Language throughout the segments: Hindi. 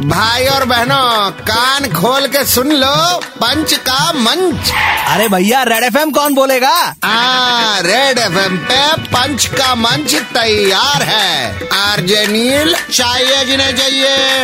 भाई और बहनों कान खोल के सुन लो पंच का मंच। अरे भैया रेड एफएम कौन बोलेगा? आ, रेड एफएम पे पंच का मंच तैयार है। आरजे नील चाहिए जिन्हें चाहिए।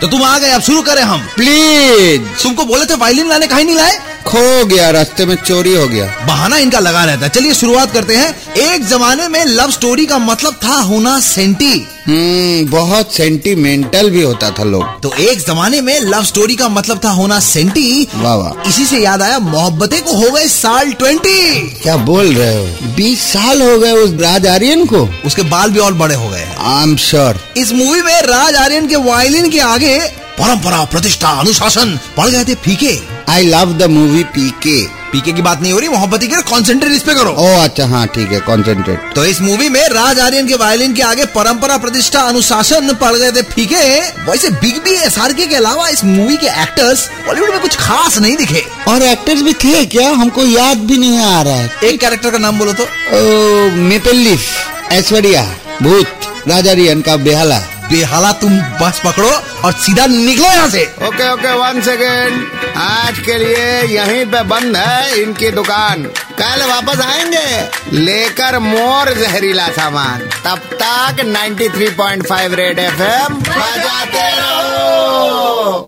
तो तुम आ गए अब शुरू करें हम। प्लीज़ तुमको बोले थे वायलिन लाने कहीं नहीं लाए? खो गया रास्ते में चोरी हो गया। बहाना इनका लगा रहता है। चलिए शुरुआत करते हैं। एक जमाने में लव स्टोरी का मतलब था होना सेंटी हम्म बहुत सेंटिमेंटल भी होता था लोग। तो एक जमाने में लव स्टोरी का मतलब था होना सेंटी वाह वाह। इसी से याद आया मोहब्बतें को हो गए साल ट्वेंटी क्या बोल रहे हो? बीस साल हो गए उस राज आर्यन को। उसके बाल भी और बड़े हो गए आई एम श्योर इस मूवी में राज आर्यन के वायलिन के आगे परंपरा प्रतिष्ठा अनुशासन पड़ गए थे फीके I love the movie PK PK की बात नहीं हो रही मोहब्बती के कॉन्सेंट्रेट इस पे करो। ओ अच्छा हाँ ठीक है कॉन्सेंट्रेट तो इस मूवी में राज आर्यन के वायलिन के आगे परंपरा प्रतिष्ठा अनुशासन पड़ गए थे फीके वैसे बिग बी एस आर के अलावा इस मूवी के एक्टर्स बॉलीवुड में कुछ खास नहीं दिखे। और एक्टर्स भी थे क्या? हमको याद भी नहीं आ रहा है। एक कैरेक्टर का नाम बोलो तो। ओ मेपल लीफ ऐश्वर्या भूत राजा रियन का बेहाला। बेहाला तुम बस पकड़ो और सीधा निकलो यहाँ से। ओके ओके वन सेकेंड आज के लिए यहीं पे बंद है इनकी दुकान। कल वापस आएँगे। लेकर मोर जहरीला सामान। तब तक 93.5 रेड एफएम बजाते रहो।